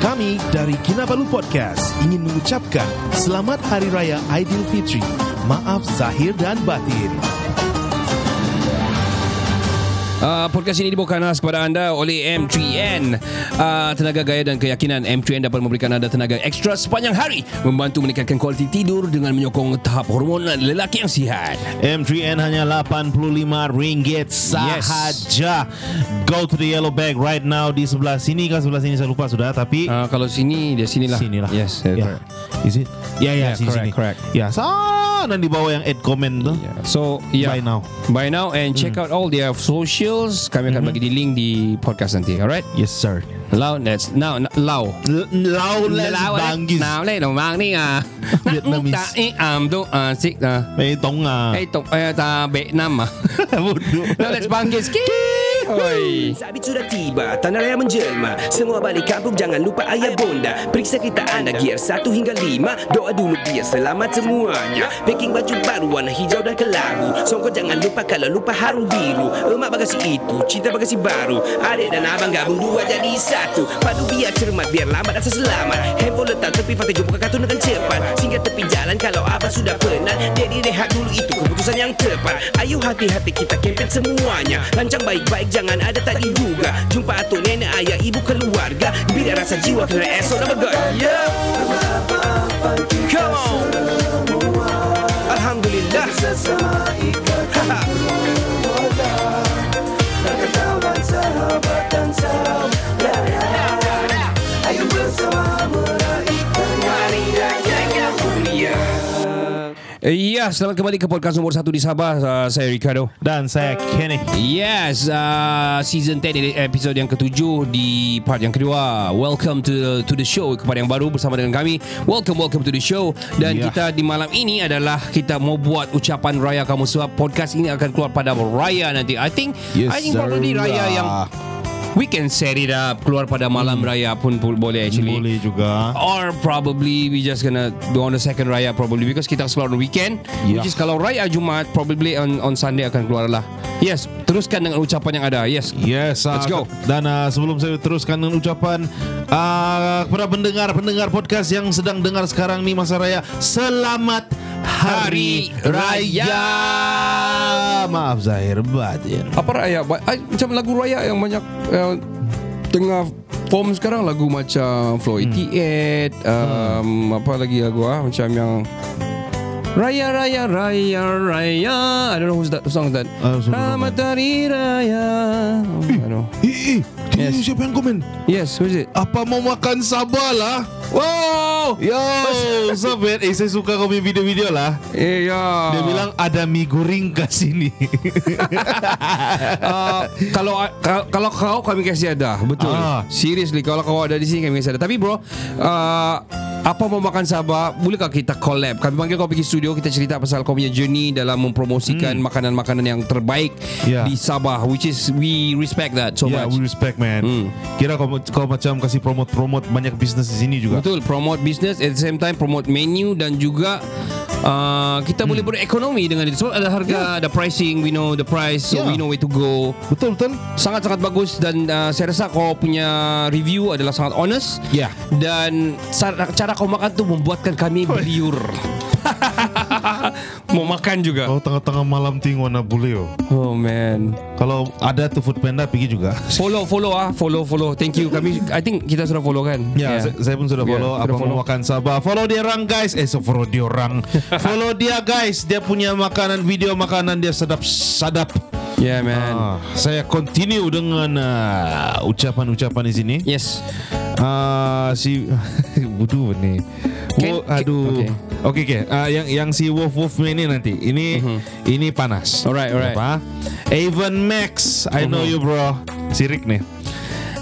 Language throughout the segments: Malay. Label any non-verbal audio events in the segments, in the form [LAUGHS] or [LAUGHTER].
Kami dari Kinabalu Podcast ingin mengucapkan Selamat Hari Raya Aidilfitri. Maaf zahir dan batin. Uh, podcast ini dibawakan khas kepada anda oleh M3N. Uh, tenaga gaya dan keyakinan M3N dapat memberikan anda tenaga ekstra sepanjang hari, membantu meningkatkan kualiti tidur dengan menyokong tahap hormon lelaki yang sihat. M3N hanya RM85 sahaja. Go to the yellow bag right now di sebelah sini kan sebelah sini saya lupa sudah tapi Uh, kalau sini dia sinilah. sinilah. Yes. Ya. Yeah. Is it? Ya ya Yeah, sini correct, sini. correct. Ya sana di bawah yang add comment tuh. So yeah. Buy now. Buy now and check out all their socials. Kami akan bagi di link di podcast nanti. Alright. Yes sir. Lau, that's now lau. Lawless banggis. Nào đây đồng mang đi à. Vietnamese. Ta i am tu à sik à. May tong ah. Eh tok eh ta Vietnam ah. [LAUGHS] Now let's bangkit sikit. Oi. Sabit sudah tiba, tanah raya menjelma. Semua balik kampung, jangan lupa ayah bonda. Periksa kereta anda, gear 1 hingga 5 Doa dulu biar selamat semuanya. Packing baju baru, warna hijau dan kelabu. Songkok jangan lupa kalau lupa haru biru. Emak bagasi itu, cinta bagasi baru. Adik dan abang gabung dua jadi satu. Padu biar cermat, biar lambat asal selamat Handphone letak tepi, fakta jumpa kartun dengan cepat. Singgah tepi jalan kalau abang sudah penat. Jadi rehat dulu itu keputusan yang tepat. Ayo hati-hati kita kempen semuanya. Lancang baik-baik jangan ada tak diduga. Jumpa atuk nenek ayah ibu keluarga. Bila rasa jiwa kena esok nak bergaya Come on. Alhamdulillah. Haha. Hari [LAUGHS] Ya, selamat kembali ke podcast nomor 1 di Sabah. Uh, saya Ricardo. Dan saya Kenny. Yes, uh, season 10 episod yang ketujuh di part yang kedua. Welcome to to the show kepada yang baru bersama dengan kami. Welcome welcome to the show. Dan Ya. kita di malam ini adalah kita mau buat ucapan raya kamu sebab podcast ini akan keluar pada raya nanti. I think Yes, I think probably raya yang we can set it up keluar pada malam raya pun, pun boleh actually. Boleh juga. Or probably we just gonna do on the second raya probably because kita selalu on weekend. Yeah. Which is kalau raya Jumaat probably on on Sunday akan keluar lah. Yes, teruskan dengan ucapan yang ada. Yes. Yes, Let's ah, go. Dan uh, sebelum saya teruskan dengan ucapan uh, kepada pendengar-pendengar podcast yang sedang dengar sekarang ni masa raya, selamat Hari Raya. Maaf zahir batin. Apa raya? Macam lagu raya yang banyak uh, tengah form sekarang lagu macam Flow 88 um, apa lagi lagu ah macam yang Raya Raya Raya Raya I don't know who's that song is that Ah, Selamat Hari Raya oh, I don't know Eh, eh, Yes. siapa yang komen? Yes who is it Apa mau makan sabah lah? Wow Yo, Sobat, eh saya suka kau punya video-video lah. Eh ya Dia bilang ada mie goreng kat sini. uh, [LAUGHS] kalau kalau kalau kau kami kasih ada betul Ah. seriously kalau kau ada di sini kami kasih ada tapi bro uh, apa mau makan Sabah Bolehkah kita collab Kami panggil kau pergi studio Kita cerita pasal kau punya journey Dalam mempromosikan Makanan-makanan yang terbaik Hmm. Yeah. Di Sabah Which is We respect that so yeah, much we respect man. Hmm. Kira kau, kau macam kasih promote-promote banyak bisnes di sini juga. Betul Promote business At the same time Promote menu Dan juga uh, Kita boleh berekonomi Dengan itu Sebab ada harga Ada pricing We know the price So Yeah. we know where to go Betul betul. sangat-sangat bagus dan uh, saya rasa kau punya review adalah sangat honest. Ya. Dan cara, cara kau makan tu membuatkan kami beliur. [LAUGHS] Mau makan juga. Kau tengah-tengah malam tinggal nak boleh oh. Oh man. Kalau ada tuh food panda pergi juga. Follow follow ah, follow follow. Thank you. Kami I think kita sudah follow kan? Ya, saya, saya pun sudah Yeah, follow follow. mau makan Sabah. Follow dia orang guys. Eh, so follow dia orang. [LAUGHS] follow dia guys. Dia punya makanan video makanan dia sedap sadap. Yeah man. Ah, saya continue dengan uh, ucapan-ucapan di sini. Yes. Ah, si [LAUGHS] budu ni. Wo, aduh. okay. Oke oke. Ah, yang yang si Wolf Wolf ini nanti. Ini ini panas. Mhm. Alright, alright. Mhm. Apa? Avon Max. I know you bro. Si Rick nih.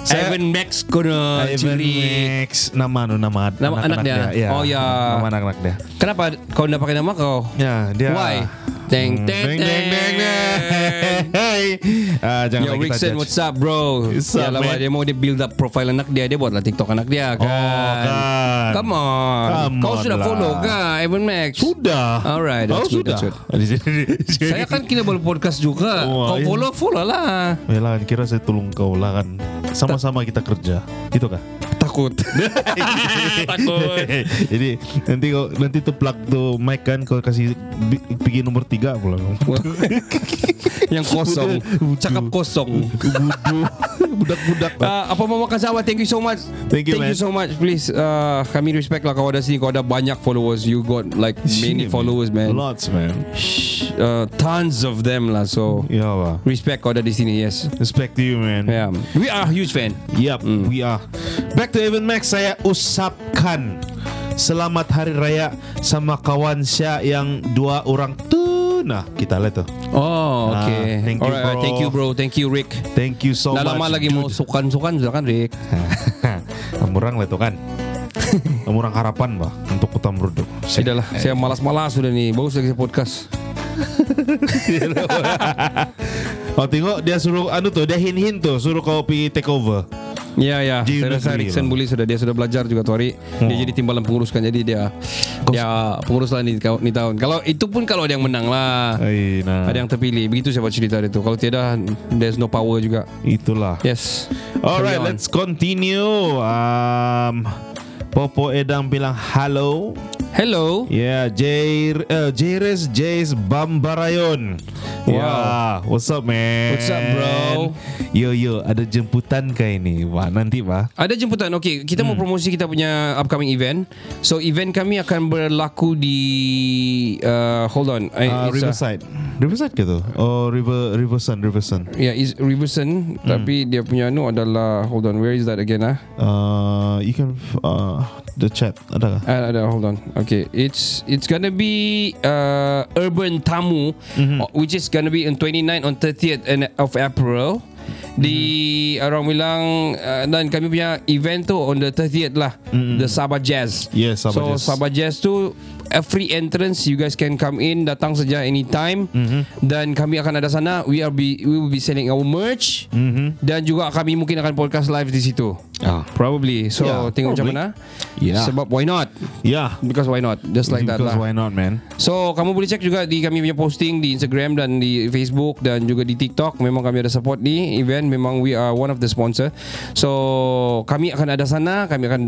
Saya- Evan Max Ivan curi. Max nama nu nama Nama anak dia? Iya, Oh, ya. nama anak-anak dia Kenapa kau tidak pakai nama kau? ya dia Why? Teng teng deng, deng. Hey. Ah, jangan Yo lagi Rickson, what's up bro? What's up, Yalah, man? dia mau dia build up profile anak dia, dia buatlah TikTok anak dia kan. kan. Come on. Come Kau on sudah lah. follow kan Evan Max? sudah Alright, oh, that's good, [LAUGHS] sudah that's Saya kan kena baru podcast juga. Oh, Kau iya. follow, follow lah. Yalah, kira saya tolong kau lah kan Sama-sama kita kerja Itu kah? Tak takut. [LAUGHS] Takut. [LAUGHS] Jadi nanti kau nanti tu plug tu mic kan kau kasih bi- pergi nombor tiga pula. [LAUGHS] Yang kosong. Cakap kosong. Budu budak-budak. Uh, apa mau makan sahabat Thank you so much Thank you, Thank man. you so much Please uh, Kami respect lah Kau ada sini Kau ada banyak followers You got like Many Shit, followers man Lots man. uh, Tons of them lah So Ya lah. Respect kau ada di sini Yes Respect to you man. Yeah We are a huge fan Yup, we are. Back to Evan Max, saya usapkan selamat hari raya sama kawan saya yang dua orang tu. Nah, kita lihat tuh. Oh okay Ah, thank you, Alright, bro. Thank you bro Thank you Rick Thank you so Dah much. lama lagi mau sukan-sukan Silakan Rick [LAUGHS] Amurang lah tuh kan. [LAUGHS] Amurang harapan bah untuk kota Merudu. Sudah lah Saya malas-malas sudah nih Bagus lagi podcast [LAUGHS] Oh tengok dia suruh anu tuh dia hin-hin tuh suruh kau pergi take over. Ya ya Saya rasa negeri Rickson lah. boleh sudah Dia sudah belajar juga tuh hari Dia Oh. jadi timbalan pengurus kan Jadi dia Dia pengurus lah ni, ni tahun Kalau itu pun kalau ada yang menang lah Ay, nah. Ada yang terpilih Begitu saya buat cerita dia tu Kalau tiada There's no power juga itulah. Yes Alright, let's continue. Um, Popo Edang bilang hello. Hello Yeah, Jair, uh, Jairis Jace Bambarayon. Wow. Yeah, what's up man? What's up, bro? Yo yo, ada jemputan kah ini? Wah, nanti bah. Ada jemputan Okay Kita mau promosi kita punya Upcoming event So event kami akan berlaku di uh, Hold on I, Uh, it's, uh, Riverside. Riverside ke tu? Oh, River Riverson, Riverson. Yeah, is Riverson Tapi dia punya nu adalah Hold on, where is that again ah? Uh, you can uh, the chat ada kah? Uh, ada, hold on. Okay, it's it's gonna be uh, Urban Tamu, uh, which is gonna be on 29 on 30th and- of April. Di orang bilang uh, dan kami punya event tu on the 30th lah, the Sabah Jazz. Yes, Sabah so Jazz. Sabah Jazz tu a free entrance, you guys can come in, datang saja anytime. Dan kami akan ada sana. We are be we will be selling our merch. Dan juga kami mungkin akan podcast live di situ. Ah. Probably. So Yeah, tengok macam mana. Yeah. Sebab why not? Yeah. Because why not? Just like that Because lah. why not, man? So kamu boleh cek juga di kami punya posting di Instagram dan di Facebook dan juga di TikTok. Memang kami ada support di event. Memang we are one of the sponsor. So kami akan ada sana. Kami akan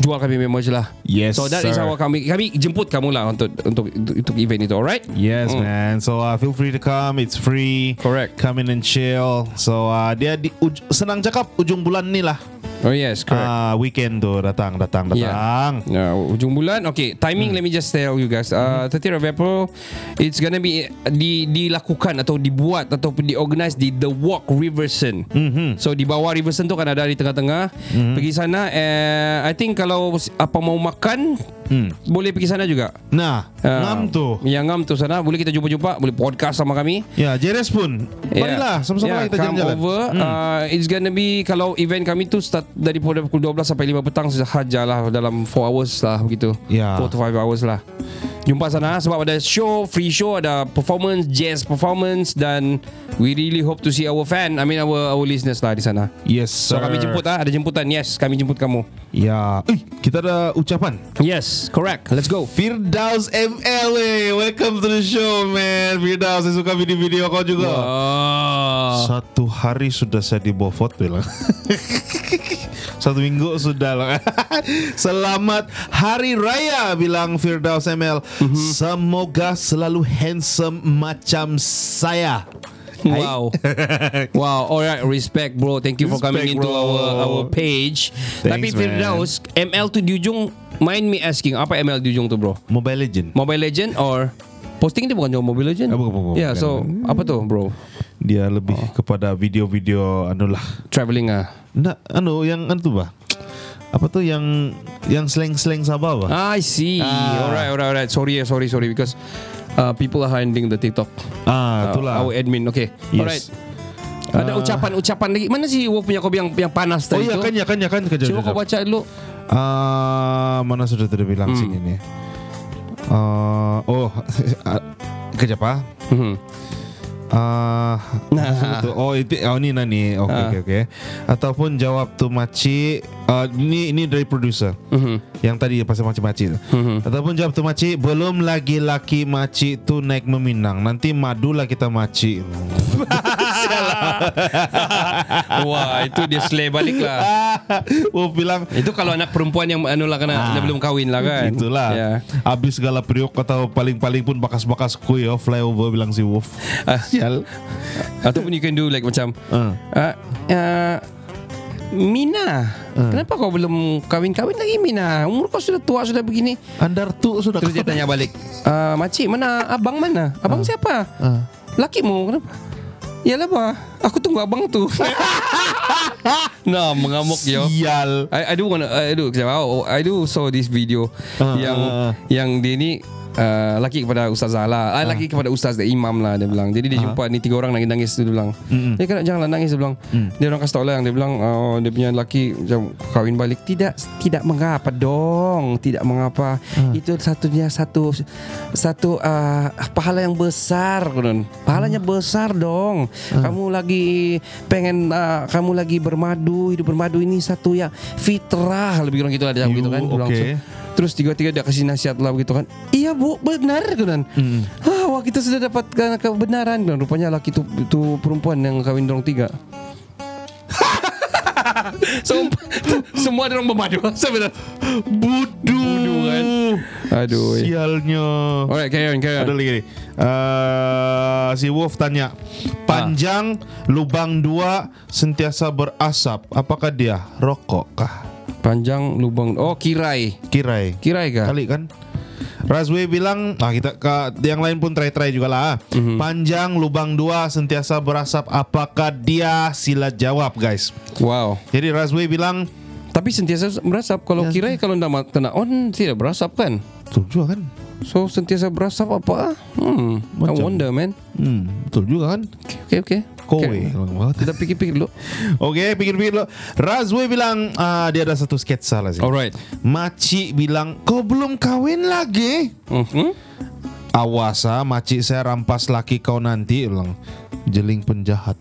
jual kami merch lah. Yes, So that is sir. how kami kami jemput kamu lah untuk untuk untuk, event itu. Alright? Yes, man. So uh, feel free to come. It's free. Correct. Come in and chill. So uh, dia di, uj, senang cakap ujung bulan ni lah. Oh yes, correct. Ah, weekend tu datang, datang, Yeah. datang. Uh, ujung bulan Okay timing let me just tell you guys uh, 30th of April It's gonna be di, Dilakukan Atau dibuat Ataupun diorganize Di The Walk Riverson mm-hmm. So di bawah Riverson tu Kan ada di tengah-tengah mm-hmm. Pergi sana uh, I think kalau Apa mau makan mm. Boleh pergi sana juga Nah, Uh, ngam tu. Yang ngam tu sana Boleh kita jumpa-jumpa Boleh podcast sama kami Ya, Jeres pun. Marilah, sama-sama yeah, kita come jalan-jalan. over. Uh, it's gonna be kalau event kami tu start daripada pukul 12 sampai 5 petang sahajalah dalam 4 hours lah begitu. Ya. 4 to 5 hours lah. Jumpa sana sebab ada show, free show, ada performance, jazz performance dan we really hope to see our fan, I mean our our listeners lah di sana. Yes, So sir. kami jemput ah, ada jemputan. Yes, kami jemput kamu. Ya. Eh, kita ada ucapan. Yes, correct. Let's go. Firdaus ML. Welcome to the show man Firdaus Saya suka video-video kau juga Oh. Satu hari sudah saya di foto lah [LAUGHS] Satu minggu sudah lah [LAUGHS] Selamat Hari Raya Bilang Firdaus ML Semoga selalu handsome macam saya Wow. [LAUGHS] wow. Alright, respect bro. Thank you for coming Respect, into bro. our our page. Thanks, Tapi Firdaus, ML tu di ujung mind me asking apa ML di ujung tu bro? Mobile Legend Mobile Legend or posting dia bukan cuma Mobile Legend? Ah, bukan, Yeah, bukan. so apa tu bro? Dia lebih kepada video-video Anu lah Traveling ah. Nak, anu yang anu tu bah Apa tu yang Yang slang-slang Sabah bah I see. Ah. Alright, alright, alright. Sorry, sorry, sorry because uh, people are handling the TikTok. Ah, Uh, itulah. our admin. Okay. Yes. Alright. Ada ucapan-ucapan lagi. Mana sih Wolf punya kopi yang yang panas Oh tadi ya tu? kan ya kan ya kan kejap. Cuba kau baca dulu. Ah, mana sudah tadi bilang Hmm. sini ni. Ah, oh, [LAUGHS] kejap ah. Mhm. Ah, [LAUGHS] Nah. oh itu oh ni nani. Oke Ah. oke oke. Ataupun jawab tu maci. ah, ini ini dari producer. Mhm. Yang tadi pasal maci-maci tu. Mhm. Ataupun jawab tu maci, belum lagi laki maci tu naik meminang. Nanti madulah kita maci. [LAUGHS] [LAUGHS] Wah, itu dia slay balik lah. [LAUGHS] Wolf bilang Itu kalau anak perempuan yang anu lah kena Ah. belum kahwin lah kan. Itulah Ya. Habis segala periuk Atau paling-paling pun Bakas-bakas kuih oh, Flyover bilang si Wolf Ah. Sial Ataupun you can do like macam Ah. uh, uh, Mina, kenapa kau belum kahwin-kahwin lagi Mina? Umur kau sudah tua sudah begini. Andar tu sudah Terus dia tanya balik, uh, makcik mana? Abang mana? Abang siapa? Ah. Lakimu kenapa? Yalah bah, aku tunggu abang tu. [LAUGHS] nah, mengamuk yo. Sial I, I do wanna I do I do saw this video Ah, yang ah, ah. yang dia ni uh, laki kepada ustazah lah. Ah, laki kepada ustaz dan imam lah dia bilang. Jadi dia jumpa ni tiga orang nangis-nangis dia bilang. Dia kena janganlah nangis dia bilang. Dia orang kasih tahu lah yang dia bilang oh, dia punya laki macam kahwin balik tidak tidak mengapa dong. Tidak mengapa. Itu satunya satu satu uh, pahala yang besar kan. Pahalanya besar dong. Kamu lagi pengen uh, kamu lagi bermadu, hidup bermadu ini satu yang fitrah lebih kurang gitu lah dia You, gitu kan. Dia bilang, okay. Terus tiga-tiga dia kasih nasihat lah begitu kan. Iya bu, benar kan. Hmm. Ah, wah kita sudah dapatkan kebenaran kan. Rupanya laki itu itu perempuan yang kawin dorong tiga. [LAUGHS] semua orang memadu sebenarnya. Budu Budu kan. Aduh. Sialnya Alright, carry on, carry on. Ada lagi uh, Si Wolf tanya Panjang Lubang dua Sentiasa berasap Apakah dia Rokok kah Panjang lubang. Oh, kirai. Kirai Kirai kah? Kali kan Razwe bilang ah kita ke yang lain pun try-try juga lah. Mhm. Panjang lubang dua sentiasa berasap. Apakah dia? Sila jawab guys. Wow. Jadi Razwe bilang Tapi sentiasa berasap. Kalau Ya. kirai kalau tidak kena on tidak berasap kan? betul kan? So sentiasa berasap apa? Hmm. I Macam- wonder man. Hmm, betul juga kan? Okay, okay. Kowe. Okay. Kita pikir-pikir dulu. [LAUGHS] Oke, pikir-pikir lo. Razwe bilang ah, dia ada satu sketsa lah sih. Alright. Maci bilang, kau belum kawin lagi? Mm-hmm. Awas ah, maci saya rampas laki kau nanti. Bilang, jeling penjahat.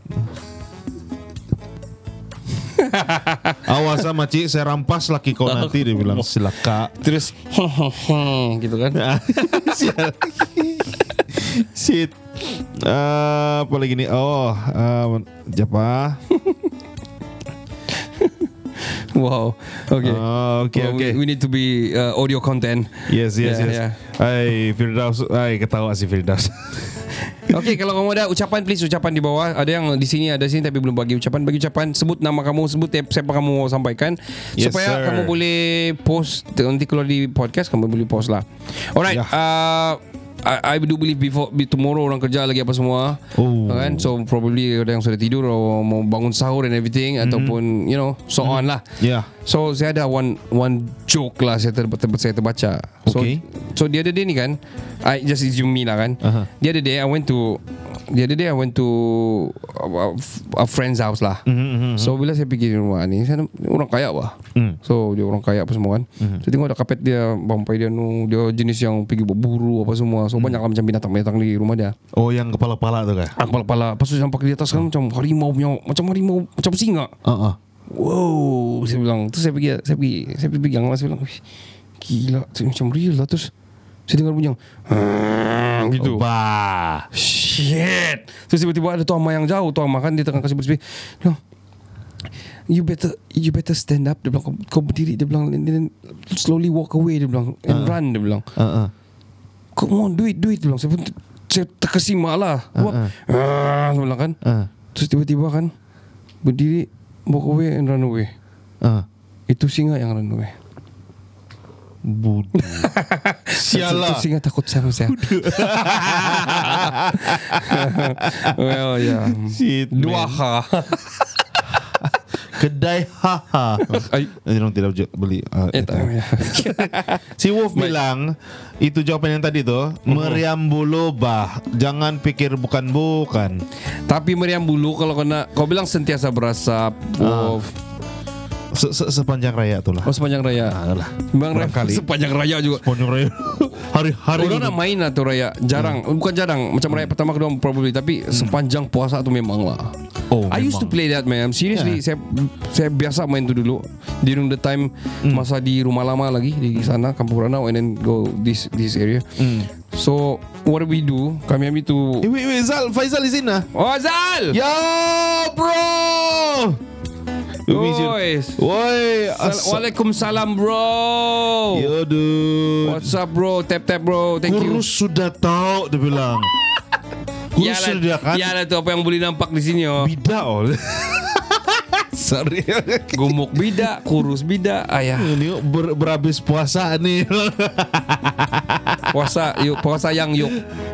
Awas ah, maci saya rampas laki kau nanti. Dia bilang, silaka. Terus gitu kan. [LAUGHS] Sial. Shit. Ah, apa lagi nih? Oh, uh, siapa? Wow. Okay. Oh, okay, Well, okay. We, we need to be uh, audio content. Yes, yes, Yeah, yes. yeah. Hai, Firdaus. Hai, ketawa si Firdaus. [LAUGHS] Okay, kalau kamu ada ucapan, please ucapan di bawah. Ada yang di sini, ada di sini tapi belum bagi ucapan. Bagi ucapan, sebut nama kamu, sebut siapa kamu mau sampaikan. Yes, supaya sir. kamu boleh post nanti keluar di podcast kamu boleh post lah. Alright. Yeah. Uh, I, I do believe before be tomorrow orang kerja lagi apa semua. Oh. Kan? So probably ada yang sudah tidur atau mau bangun sahur and everything ataupun you know so on lah. Ya. So saya ada one one joke lah saya ter, ter, saya terbaca. So Okay. so the other day ni kan, I just assume me lah kan. Aha. The other day I went to the other day I went to a, a friend's house lah. Mhm, So bila saya pergi rumah ni, saya orang kaya bah. Hmm. So dia orang kaya apa semua kan. So tengok ada kapet dia, bampai dia nu, dia jenis yang pergi berburu apa semua. So banyak lah macam binatang-binatang di rumah dia. Oh, yang kepala-pala tu kah? Ah, kepala-kepala. Pas saya nampak di atas kan macam harimau punya, macam harimau, macam singa. Uh -uh. Wow Saya bilang Terus saya pergi Saya pergi Saya pergi pegang lah Saya bilang "Wih, Gila tu Macam real lah Terus Saya dengar bunyi "Hmm," Gitu. Bah. Shit. Terus tiba-tiba ada tuan Ma yang jauh. Tuan Ma kan Dia tengah kasih bersih Dia bilang You better You better stand up. Dia bilang kau, berdiri. Dia bilang and then Slowly walk away. Dia bilang And run Dia bilang. Uh -uh. Come on do it Do it Dia bilang. Saya pun Saya terkesima lah. Ah, Saya bilang kan. Uh. Terus tiba-tiba kan Berdiri Walk away and run away. Uh. Itu singa yang run away Budu. [LAUGHS] Sialah. Itu singa takut sama saya [LAUGHS] Well yeah Shit, Dua ha [LAUGHS] Kedai haha. Ay, Nanti orang tidak beli. Uh, eh, itu. tak. Si Wolf bilang itu jawapan yang tadi tuh meriam bulu bah. Jangan pikir bukan-bukan. Tapi meriam bulu Kalau kena Kau bilang sentiasa berasap Wolf Se- se- Sepanjang raya tuh lah. Oh sepanjang raya lah. Bang raya Barangkali. Sepanjang raya juga Sepanjang raya. [LAUGHS] Hari-hari. Orang nak main lah tu raya Jarang Bukan jarang Macam raya pertama kedua Probably Tapi sepanjang puasa tu memang lah Oh, I used to memang. play that man Seriously Saya saya biasa main tu dulu During the time Masa di rumah lama lagi Di sana Kampung Ranau And then go this this area Hmm. So what we do, kami ambil tu. Eh, wait, wait, Zal, Faizal is in lah. Oh Azal. Yo, bro. Oi. Woi, Waalaikumsalam bro. Yo, dude. What's up bro? Tap tap bro. Thank you. Kurus sudah tahu dia bilang. [LAUGHS] Kurus Yalah, sudah kan. yalah tu apa yang boleh nampak di sini oh. Bidak oh. [LAUGHS] Sorry. [LAUGHS] Gumuk bidak, kurus bidak, ayah. Ini ber, berhabis puasa ni. Puasa yuk, puasa yang yuk.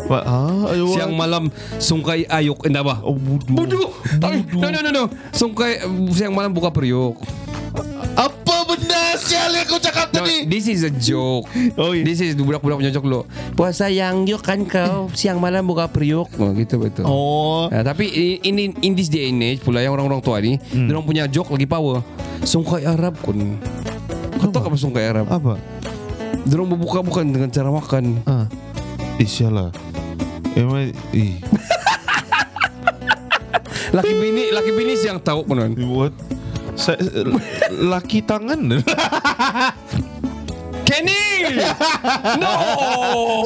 Ah, ayo. Siang malam sungkai ayuk endah bah. Oh, budu. Budu. No no no no. Sungkai siang malam buka periuk. Apa benda sial yang kau cakap No, tadi? this is a joke. Oh, iya. This is budak-budak punya joke lo. Puasa yang yuk kan kau siang malam buka periuk. Oh gitu betul. Oh. Ya, tapi ini in this day and age pula yang orang-orang tua ni, hmm. orang punya joke lagi power. Sungkai Arab kun. Kau tahu apa sungkai Arab? Apa? Dorong berbuka bukan dengan cara makan. Ah. Eh, sial lah. Emang, eh. [LAUGHS] Laki bini, laki bini yang tahu penon. What? Saya, laki tangan. Kenny! no!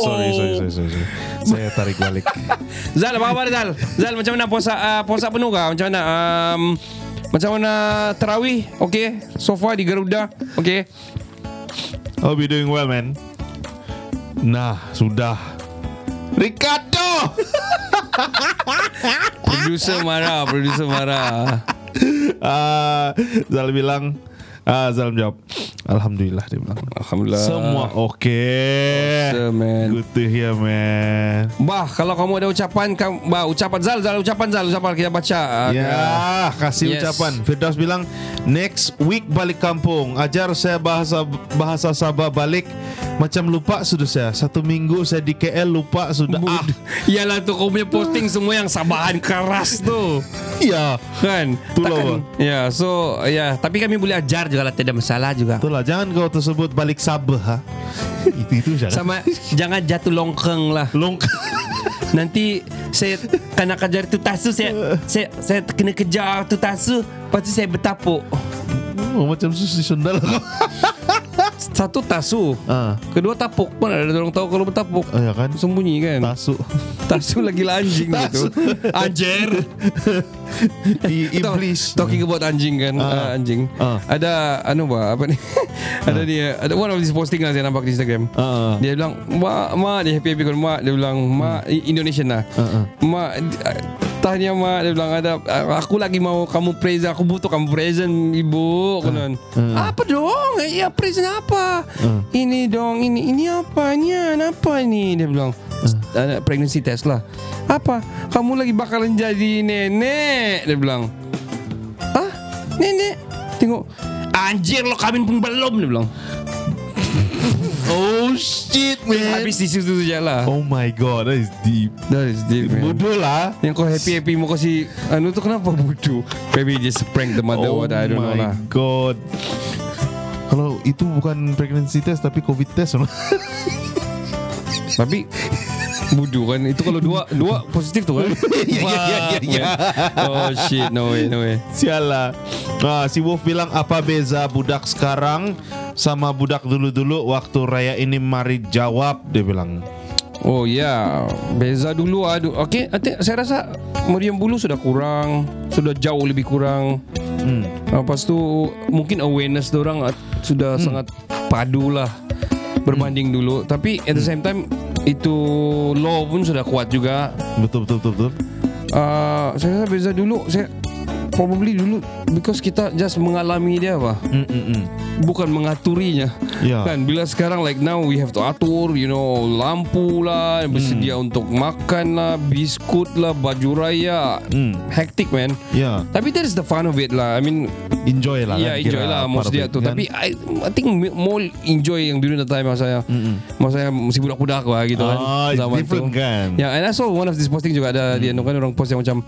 sorry, sorry, sorry, sorry. Saya tarik balik. [LAUGHS] Zal, apa kabar Zal? Zal, macam mana puasa uh, puasa penuh kah? Macam mana? Um, macam mana terawih? Okay. So far di Garuda. Okay. Hope you doing well, man. Nah, sudah. Ricardo! [LAUGHS] Producer marah, producer marah. Ah, Zal bilang, ah, Zal jawab, Alhamdulillah dia bilang. Alhamdulillah. Semua okay. Awesome, man. Good to hear, man. Bah, kalau kamu ada ucapan, kamu, bah, ucapan Zal, Zal, ucapan Zal, ucapan kita baca. Uh, Ya, kasih Yes. ucapan. Firdaus bilang, next week balik kampung. Ajar saya bahasa bahasa Sabah balik. Macam lupa sudah saya. Satu minggu saya di KL lupa sudah. Ah, [LAUGHS] Iyalah tu kau punya posting semua yang sabahan keras tu. ya. Kan? Itulah. Ya, so ya, tapi kami boleh ajar juga lah, tidak masalah juga. Itulah, jangan kau tersebut balik Sabah. Ha? [LAUGHS] itu itu jangan. Sama jangan jatuh longkeng lah. Long. [LAUGHS] Nanti saya kena kejar tu tasu saya saya saya kena kejar tu tasu lepas tu saya bertapuk. Oh, macam susi sundal. [LAUGHS] Satu tasu, ah, kedua tapuk. Mana ada orang tahu kalau bertapuk? oh, ya kan? Sembunyi kan? Tasu. [LAUGHS] Tasu lagi lah anjing gitu. Anjir. [LAUGHS] Iblis. Talking about anjing kan Ah. uh, Anjing Ah. Ada Anu ba Apa ni Ada dia Ada one of these posting lah Saya nampak di Instagram Ah. Dia bilang Mak Mak Dia happy-happy kan Mak Dia bilang Mak I- Indonesian lah Ah, ah. Mak uh, Tanya mak Dia bilang ada uh, Aku lagi mau Kamu praise Aku butuh kamu present Ibu Kanan ah. Apa dong? Ya present apa? Ah. Ini dong Ini ini apa? Ini apa ni Dia bilang ada pregnancy test lah. Apa? Kamu lagi bakalan jadi nenek? Dia bilang. Ah Nenek? Tengok. Anjir lo kawin pun belum Dia bilang Oh shit, man. Habis di situ saja lah Oh my god, that is deep. That is deep man Bodoh lah. Yang kau happy-happy Mau kasih Anu tu kenapa bodoh Maybe just prank the mother oh What I don't know my lah god. Kalau itu bukan pregnancy test tapi covid test. Tapi Bodoh kan Itu kalau dua Dua positif tu kan [LAUGHS] Ya, ya, ya, ya. Oh shit No way no way Sial lah. Ah, si Wolf bilang apa beza budak sekarang sama budak dulu-dulu waktu raya ini mari jawab dia bilang. Oh ya yeah. Beza dulu aduh. Okay I think, Saya rasa Meriam bulu sudah kurang Sudah jauh lebih kurang Hmm. Lepas tu Mungkin awareness orang Sudah hmm. sangat Padu lah Berbanding dulu Tapi at the same time Itu Law pun sudah kuat juga Betul betul betul betul. uh, Saya rasa beza dulu Saya Probably dulu Because kita just mengalami dia apa Mm, mm, mm. Bukan mengaturinya Ya. Kan bila sekarang like now We have to atur You know Lampu lah Bersedia untuk makan lah Biskut lah Baju raya Hmm. Hectic man Ya, Tapi that is the fun of it lah I mean enjoy lah. Ya kan, enjoy lah of dia tu kan? Tapi I, I think more enjoy yang during the time Masa saya Masa saya masih budak-budak lah gitu kan Ah, it's different kan? Ya and I saw one of this posting juga Ada dia kan orang post yang macam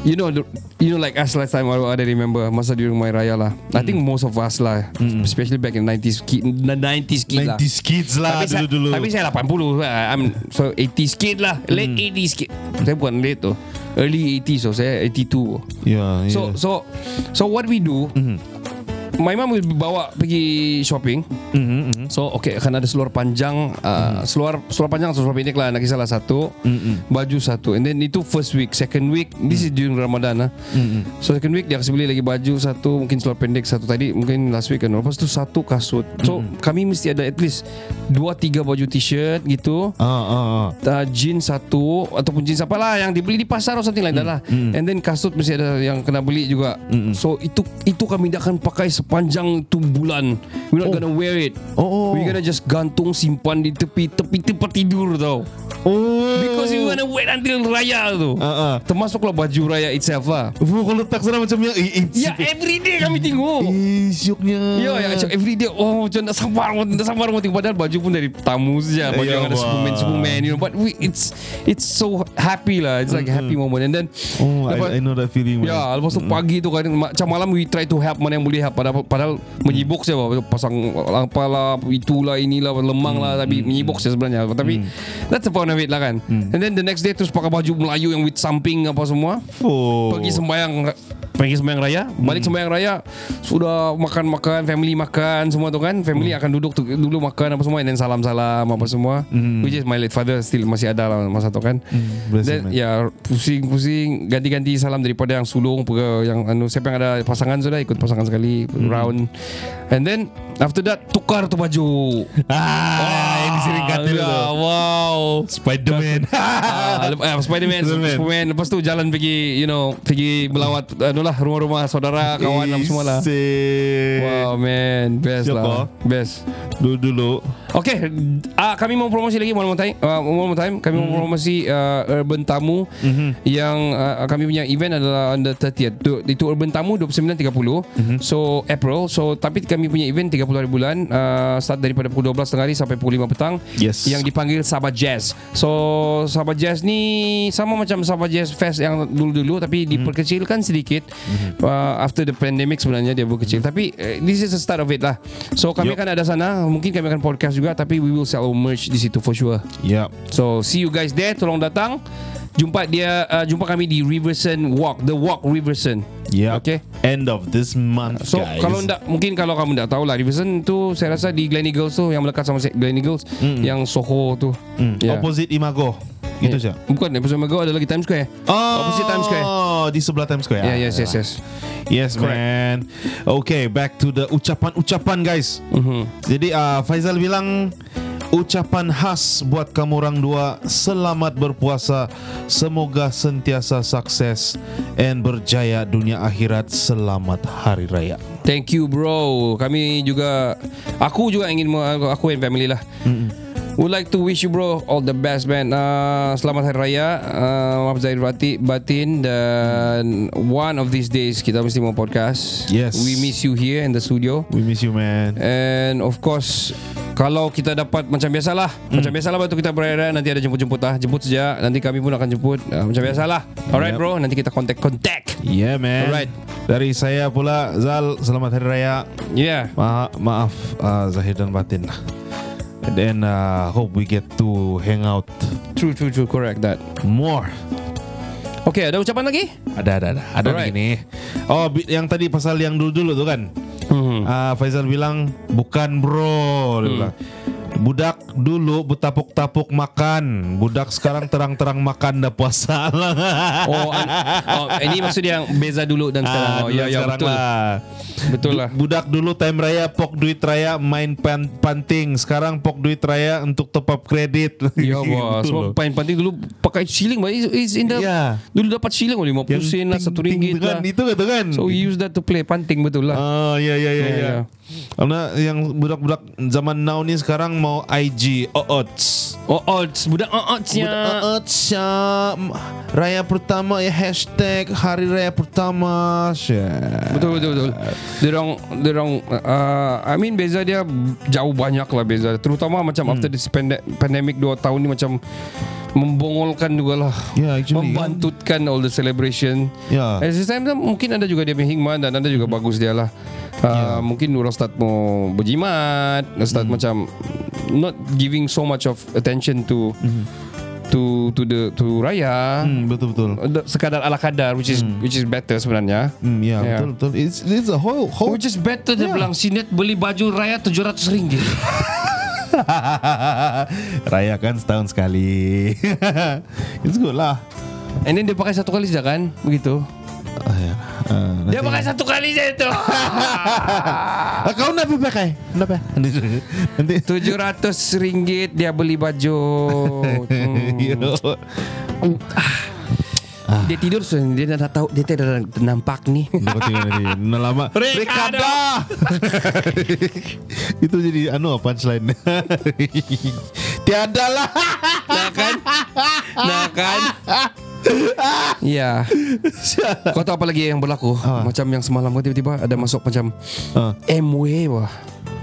You know the- You know like us last time I, I remember Masa during my raya lah. I think most of us lah Especially back in 90s kid, 90s kid lah. 90s kids lah tapi saya, dulu-dulu. tapi saya 80 uh, I'm so 80s kid lah. Late 80s kid. Saya bukan late tu. Early 80s so saya 82 Ya, ya. So so so what we do my mom will bawa pergi shopping. Mhm, mhm. So okay akan ada seluar panjang uh, seluar seluar panjang atau seluar pendek lah nak kisah lah satu Mm-mm. baju satu and then itu first week second week this is during Ramadan lah Mm-mm. so second week dia kasi beli lagi baju satu mungkin seluar pendek satu tadi mungkin last week kan lepas tu satu kasut so kami mesti ada at least dua tiga baju t-shirt gitu Ah, ah, ah. uh, jeans satu ataupun jeans apa lah yang dibeli di pasar atau something like that lah. And then kasut mesti ada yang kena beli juga. So itu itu kami tak akan pakai sepanjang tu bulan. We're not gonna wear it. Oh, oh. We're gonna just gantung simpan di tepi tepi tempat tidur tau. Oh. Because we gonna wait until raya tu. Ah, ah. Termasuklah baju raya itself lah. Oh, kalau letak sana macam yang eh, eh, Ya everyday kami tengok. Eh, syuknya. Ya, ya macam everyday Oh macam tak sabar Tak sabar mau tengok Padahal baju pun dari tamu saja Baju Ya yang ada. Superman Superman you know But we, it's It's so happy lah It's like a happy moment And then Oh, lepas- I, I know that feeling. man. Ya, lepas tu pagi tu kan macam malam we try to help mana yang boleh help padahal, padahal menyibuk saya pasang apalah itulah inilah lemang lah tapi menyibuk saya sebenarnya tapi that's the point of it lah kan. And then the next day terus pakai baju Melayu yang with samping apa semua. Oh. Pergi sembahyang pergi sembahyang raya, balik sembahyang raya sudah makan-makan, family makan semua tu kan. Family akan duduk tu, dulu makan apa semua and then salam-salam apa semua. Which is my late father still masih ada lah masa tu kan. Then, man. ya pusing-pusing ganti-ganti salam daripada yang sulung yang anu siapa yang ada pasangan sudah ikut pasangan sekali And then after that tukar tu baju. Ah, ini sering kata ya, tu. wow. Spiderman. [LAUGHS] Ah, ah, Spiderman, Spiderman. Superman. Lepas tu jalan pergi, you know, pergi melawat, lah, rumah-rumah saudara, kawan, apa semua lah. Wow, man, best Siapa? lah, best. Dulu-dulu. Okay, uh, kami mau promosi lagi one more time. Uh, one more time, kami mau promosi uh, Urban Tamu yang uh, kami punya event adalah on the 30th. Tu, itu Urban Tamu 29.30. So April. So tapi kami punya event 30 hari bulan uh, start daripada pukul 12 tengah hari sampai pukul 5 petang. Yes. Yang dipanggil Sabah Jazz. So Sabah Jazz ni sama macam Sabah Jazz Fest yang dulu-dulu tapi diperkecilkan sedikit uh, after the pandemic sebenarnya dia berkecil. Tapi uh, this is the start of it lah. So kami Yup. akan ada sana. Mungkin kami akan podcast juga tapi we will sell our merch di situ for sure. Yep. So see you guys there. Tolong datang. Jumpa dia uh, jumpa kami di Riverson Walk, the Walk Riverson. Yep. Okay. End of this month, So guys. kalau ndak mungkin kalau kamu ndak tahu lah Riverson tu saya rasa di Glen Eagles tu yang melekat sama Glen Eagles yang Soho tu. Hmm, Yeah. Opposite Imago. Gitu Yeah. saja. Bukan, episode Mago ada lagi Times Square. Oh, Opposite Times Square. di sebelah Times Square. Yeah, Ah, yes, yes, yes. Yes, man. Okay, back to the ucapan-ucapan, guys. Mhm. Jadi uh, Faizal bilang ucapan khas buat kamu orang dua selamat berpuasa semoga sentiasa sukses and berjaya dunia akhirat selamat hari raya Thank you bro. Kami juga aku juga ingin aku and family lah. Would like to wish you bro all the best man. Uh, selamat hari raya. Uh, maaf zahir bati, batin dan one of these days kita mesti mau podcast. Yes. We miss you here in the studio. we miss you man And of course kalau kita dapat macam biasalah Macam biasalah waktu kita berada Nanti ada jemput-jemput lah Jemput saja Nanti kami pun akan jemput uh, Macam biasalah Alright Yep. bro Nanti kita kontak-kontak yeah man Alright. dari saya pula Zal selamat hari raya Yeah Ma- maaf uh, zahir dan batin lah and then uh, hope we get to hang out True true true Correct that more Okay ada ucapan lagi? Ada ada ada ada Alright. begini. Oh yang tadi pasal yang dulu dulu tu kan. Hmm. Ah Faizal bilang bukan bro. Dia bilang. Budak dulu bertapuk-tapuk makan. Budak sekarang terang-terang makan dah puasa. [LAUGHS] Oh, an- oh ini maksud dia yang beza dulu dan sekarang. Ah, oh ya ya betul. lah. Betul lah. Budak dulu time raya pok duit raya main pan panting. Sekarang pok duit raya untuk top up kredit. [LAUGHS] Ya bos. Sebab loh. paling penting dulu pakai shilling but it's, in the Ya. dulu dapat shilling oh 50 Yang sen lah ting- 1 ringgit kan, lah. Itu kata kan. So we use that to play panting betul lah. Oh Ya, ya. ya. Karena yang budak-budak zaman now ni sekarang mau IG OOTS. Odds budak oh oddsnya. Budak OOTS ya. Raya pertama ya hashtag hari raya pertama. Syah. Betul betul betul. Dia orang uh, I mean beza dia jauh banyak lah beza. Terutama macam after this pande- pandemic 2 tahun ni macam membongolkan juga lah. Ya, actually, Membantutkan all the celebration. Ya. At the same time mungkin ada juga dia punya hikmah dan ada juga bagus dia lah. Uh, Mungkin orang start mau berjimat Start macam Not giving so much of attention to to to the to raya. Hmm, betul betul. The- Sekadar ala kadar which is which is better sebenarnya. Hmm, ya, Yeah. betul betul. It's it's a whole whole Which is better dia Yeah. bilang Sinet beli baju raya 700 ringgit. [LAUGHS] Rayakan setahun sekali. [LAUGHS] It's good lah. And then dia pakai satu kali saja kan? Begitu. Ah. Ah, Dia pakai satu kali saja itu. Ah, [LAUGHS] kau nak pakai? Nak? Nanti. 700 ringgit dia beli baju. Hmm. [LAUGHS] Yo. Dia tidur so dia dah tahu dia dah nampak ni. [LAUGHS] Lama. Ricardo. Itu jadi anu punchline. Tiada lah. Nah kan? Nah kan? Ya. [LAUGHS] Kau tahu apa lagi yang berlaku? Ah. Macam yang semalam kau tiba-tiba ada masuk macam Ah. MW wah.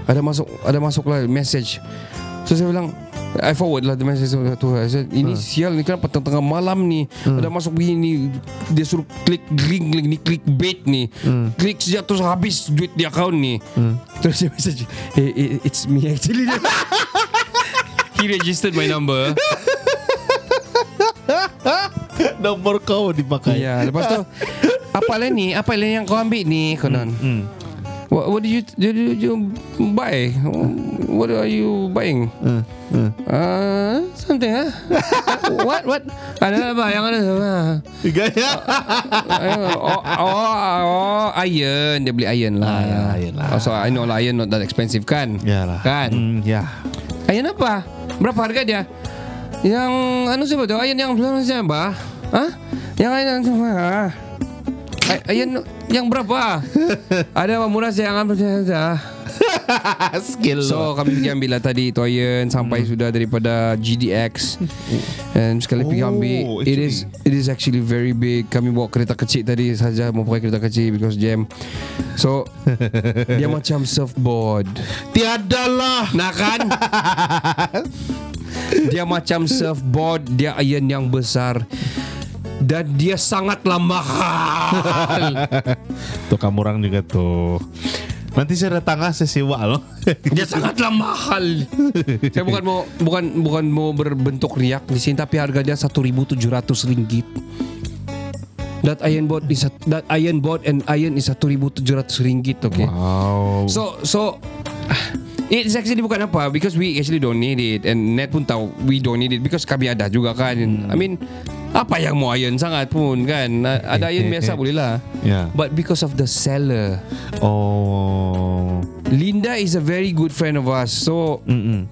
Ada masuk ada masuk lah message. So saya bilang I forward lah the message tu. I said, ini sial ni kan petang tengah malam ni ada masuk begini dia suruh klik link link ni klik bait ni. Klik sejak terus habis duit di account ni. Terus dia message, hey, hey, it's me actually. [LAUGHS] He registered my number. [LAUGHS] [LAUGHS] Nombor kau dipakai. Ya, lepas tu apa lain ni? Apa lain yang kau ambil ni? Konon. Hmm. What, what did you did you, you buy? What are you buying? Hmm. Hmm. Uh, something ah. [LAUGHS] what what? Ada apa yang ada? Gaya. oh, oh, oh, iron. Dia beli iron lah. Ah, iron lah. Oh, so I know lah iron not that expensive kan? Ya lah. Kan? Hmm, ya. Iron apa? Berapa harga dia? Yang anu siapa tu? Iron yang belum siapa? Hah? Yang iron yang siapa? Ay- Iron yang berapa? [LAUGHS] Ada yang murah saya yang ambil saja. [LAUGHS] Skill. So kami pergi ambil lah tadi tu iron sampai sudah daripada GDX dan sekali pergi Oh, ambil it is it is actually very big. Kami bawa kereta kecil tadi saja mau pakai kereta kecil because jam. So [LAUGHS] dia macam surfboard. Tiada lah. Nah kan? [LAUGHS] Dia macam surfboard Dia iron yang besar. Dan dia sangatlah mahal Tuh kamu orang juga tuh. Nanti saya datang ah saya sewa loh. [LAUGHS] Dia sangatlah mahal Saya bukan mau Bukan bukan mau berbentuk riak di sini Tapi harga dia 1.700 ringgit That iron board is a, that iron board and iron is 1.700 ringgit okay Wow. So so It's actually bukan apa Because we actually don't need it And Net pun tahu We don't need it Because kami ada juga kan I mean Apa yang mau iron sangat pun kan Ada iron biasa [LAUGHS] boleh lah Ya. But because of the seller Oh. Linda is a very good friend of us So Mm-mm.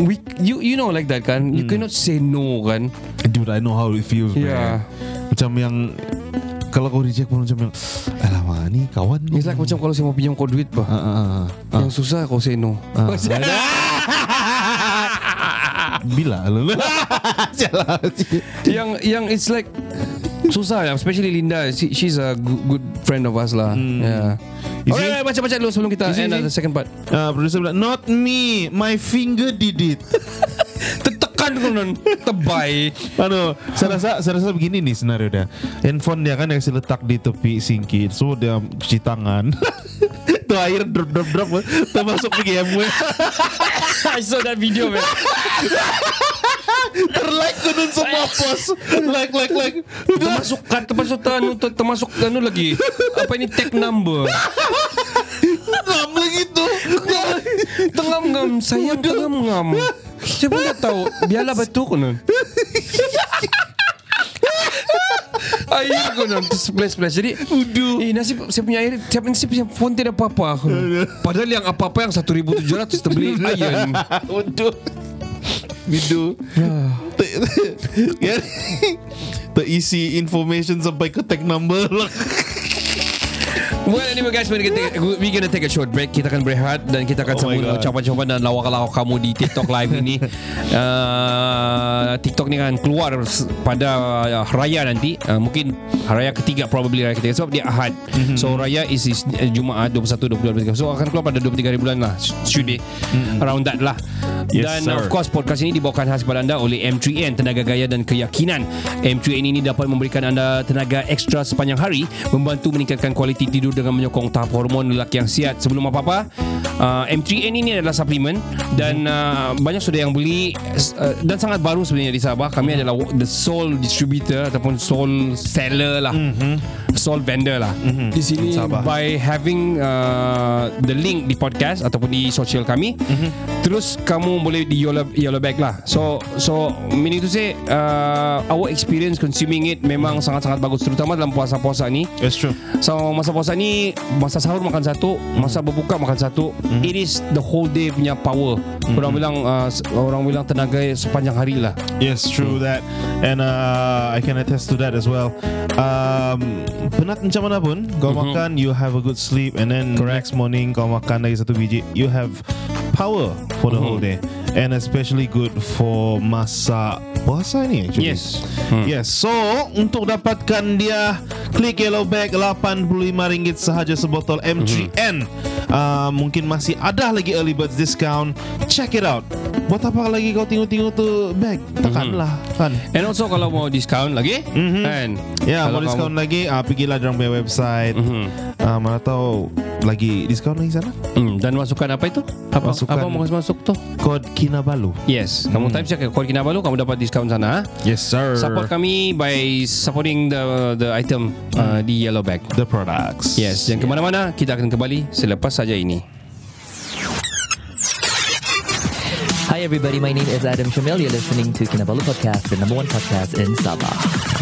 we You you know like that kan You cannot say no kan Dude, I know how it feels. Yeah. man. Macam yang kalau kau reject pun macam yang Alamak ni kawan It's like macam kalau saya mau pinjam kau duit bah ah, ah, ah, ah. Yang susah kau say no Ah. [LAUGHS] Bila? Jalan [LAUGHS] yang yang it's like susah ya especially Linda. She, she's a good, good friend of us lah. Yeah. Is Alright, it- baca-baca dulu sebelum kita end the second part. Ah, producer bilang Not me. My finger did it. [LAUGHS] Tertekan kau nan Tebai Anu, saya rasa saya rasa begini nih senario dia. Handphone dia kan yang saya letak di tepi sinki, so dia cuci tangan. [LAUGHS] Tuh air drop drop drop termasuk pergi MW. [LAUGHS] I saw that video man Terlike kunun semua [LAUGHS] post. Like like like. Termasuk kan Termasuk anu ter- Termasuk anu lagi Apa ini tag number Ngam lagi tuh. Tengam-ngam Sayang tengam-ngam Saya pun tak tahu Biarlah betul kau Air kau nan Splash-splash Jadi Uduh. Eh nasib Saya punya air punya, saya punya phone tidak apa-apa aku. Padahal yang apa-apa yang 1,700 Terbeli iron Uduh. Bidu. Ya. Terisi information sampai ke tag number lah. Well anyway guys We're gonna, take, we're gonna take a short break. Kita akan berehat Dan kita akan Oh sambung ucapan-ucapan Dan lawak-lawak kamu di TikTok live ini. [LAUGHS] Uh, TikTok ni akan keluar Pada uh, Raya nanti. Uh, Mungkin Raya ketiga Probably Raya ketiga. Sebab dia Ahad. Mhm. So Raya is, is uh, Jumaat 21, 22, 23 So akan keluar pada 23 hari bulan lah Should be Around that lah. Yes, Dan sir. of course Podcast ini dibawakan khas kepada anda Oleh M3N Tenaga gaya dan keyakinan M3N ini dapat memberikan anda Tenaga ekstra sepanjang hari Membantu meningkatkan kualiti tidur dengan menyokong tahap hormon lelaki yang sihat. Sebelum apa-apa, uh, M3N ini adalah suplemen dan uh, banyak sudah yang beli uh, dan sangat baru sebenarnya di Sabah. Kami adalah the sole distributor ataupun sole seller lah. Sole vendor lah. Di sini Sabah. by having uh, the link di podcast ataupun di sosial kami, terus kamu boleh di yellow, yellow bag lah. So so meaning to say uh, our experience consuming it memang sangat-sangat bagus terutama dalam puasa-puasa ni. That's true. So masa puasa ni Masa sahur makan satu Masa berbuka makan satu It is the whole day punya power. Orang bilang uh, Orang bilang tenaga sepanjang hari lah. Yes, true that, and uh, I can attest to that as well. Um, penat macam mana pun, kau makan, you have a good sleep, and then next morning kau makan lagi satu biji, you have power for the whole day, and especially good for masa puasa ni. Actually. Yes Yes, so untuk dapatkan dia klik yellow bag RM85 sahaja sebotol M3N. Uh, mungkin masih ada lagi early birds discount. Check it out. Buat apa lagi kau tengok-tengok tu bag? Takkanlah kan. And also kalau mau diskaun lagi Kan Ya, Kalau mau diskon lagi, uh, pergilah punya website. Uh, mana tahu lagi diskon lagi sana. Hmm, dan masukkan apa itu? Apa Masukkan- apa mau masuk tu? Kod Kinabalu. Yes, kamu type saja kod Kinabalu kamu dapat diskaun sana. Yes, sir. Support kami by supporting the the item uh, di yellow bag. the products. Yes, jangan ke mana-mana. Kita akan kembali selepas saja ini. Hi everybody, my name is Adam Shamil. You're listening to Kinabalu Podcast, the number one podcast in Sabah.